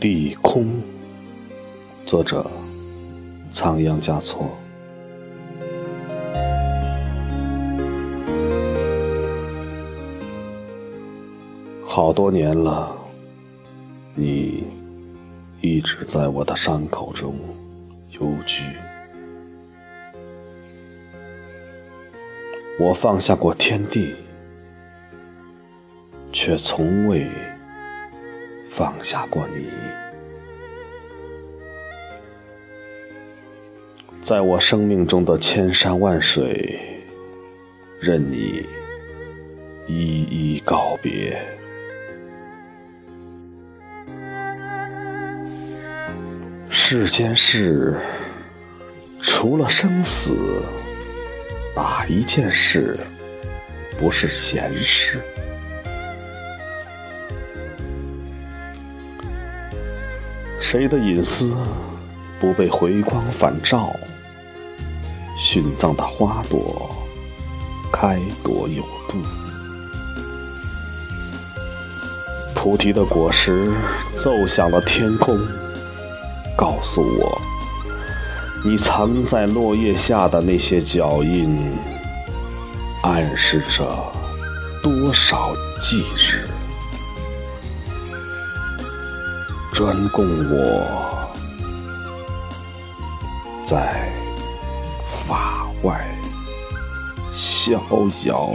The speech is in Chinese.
地空。作者：仓央嘉措。好多年了，你一直在我的伤口中幽居。我放下过天地，却从未放下过你。在我生命中的千山万水，任你一一告别。世间事，除了生死。哪一件事不是闲事？谁的隐私不被回光返照？殉葬的花朵，开朵有度；菩提的果实，奏响了天空，告诉我。你藏在落叶下的那些脚印，暗示着多少忌日，专供我在法外逍遥。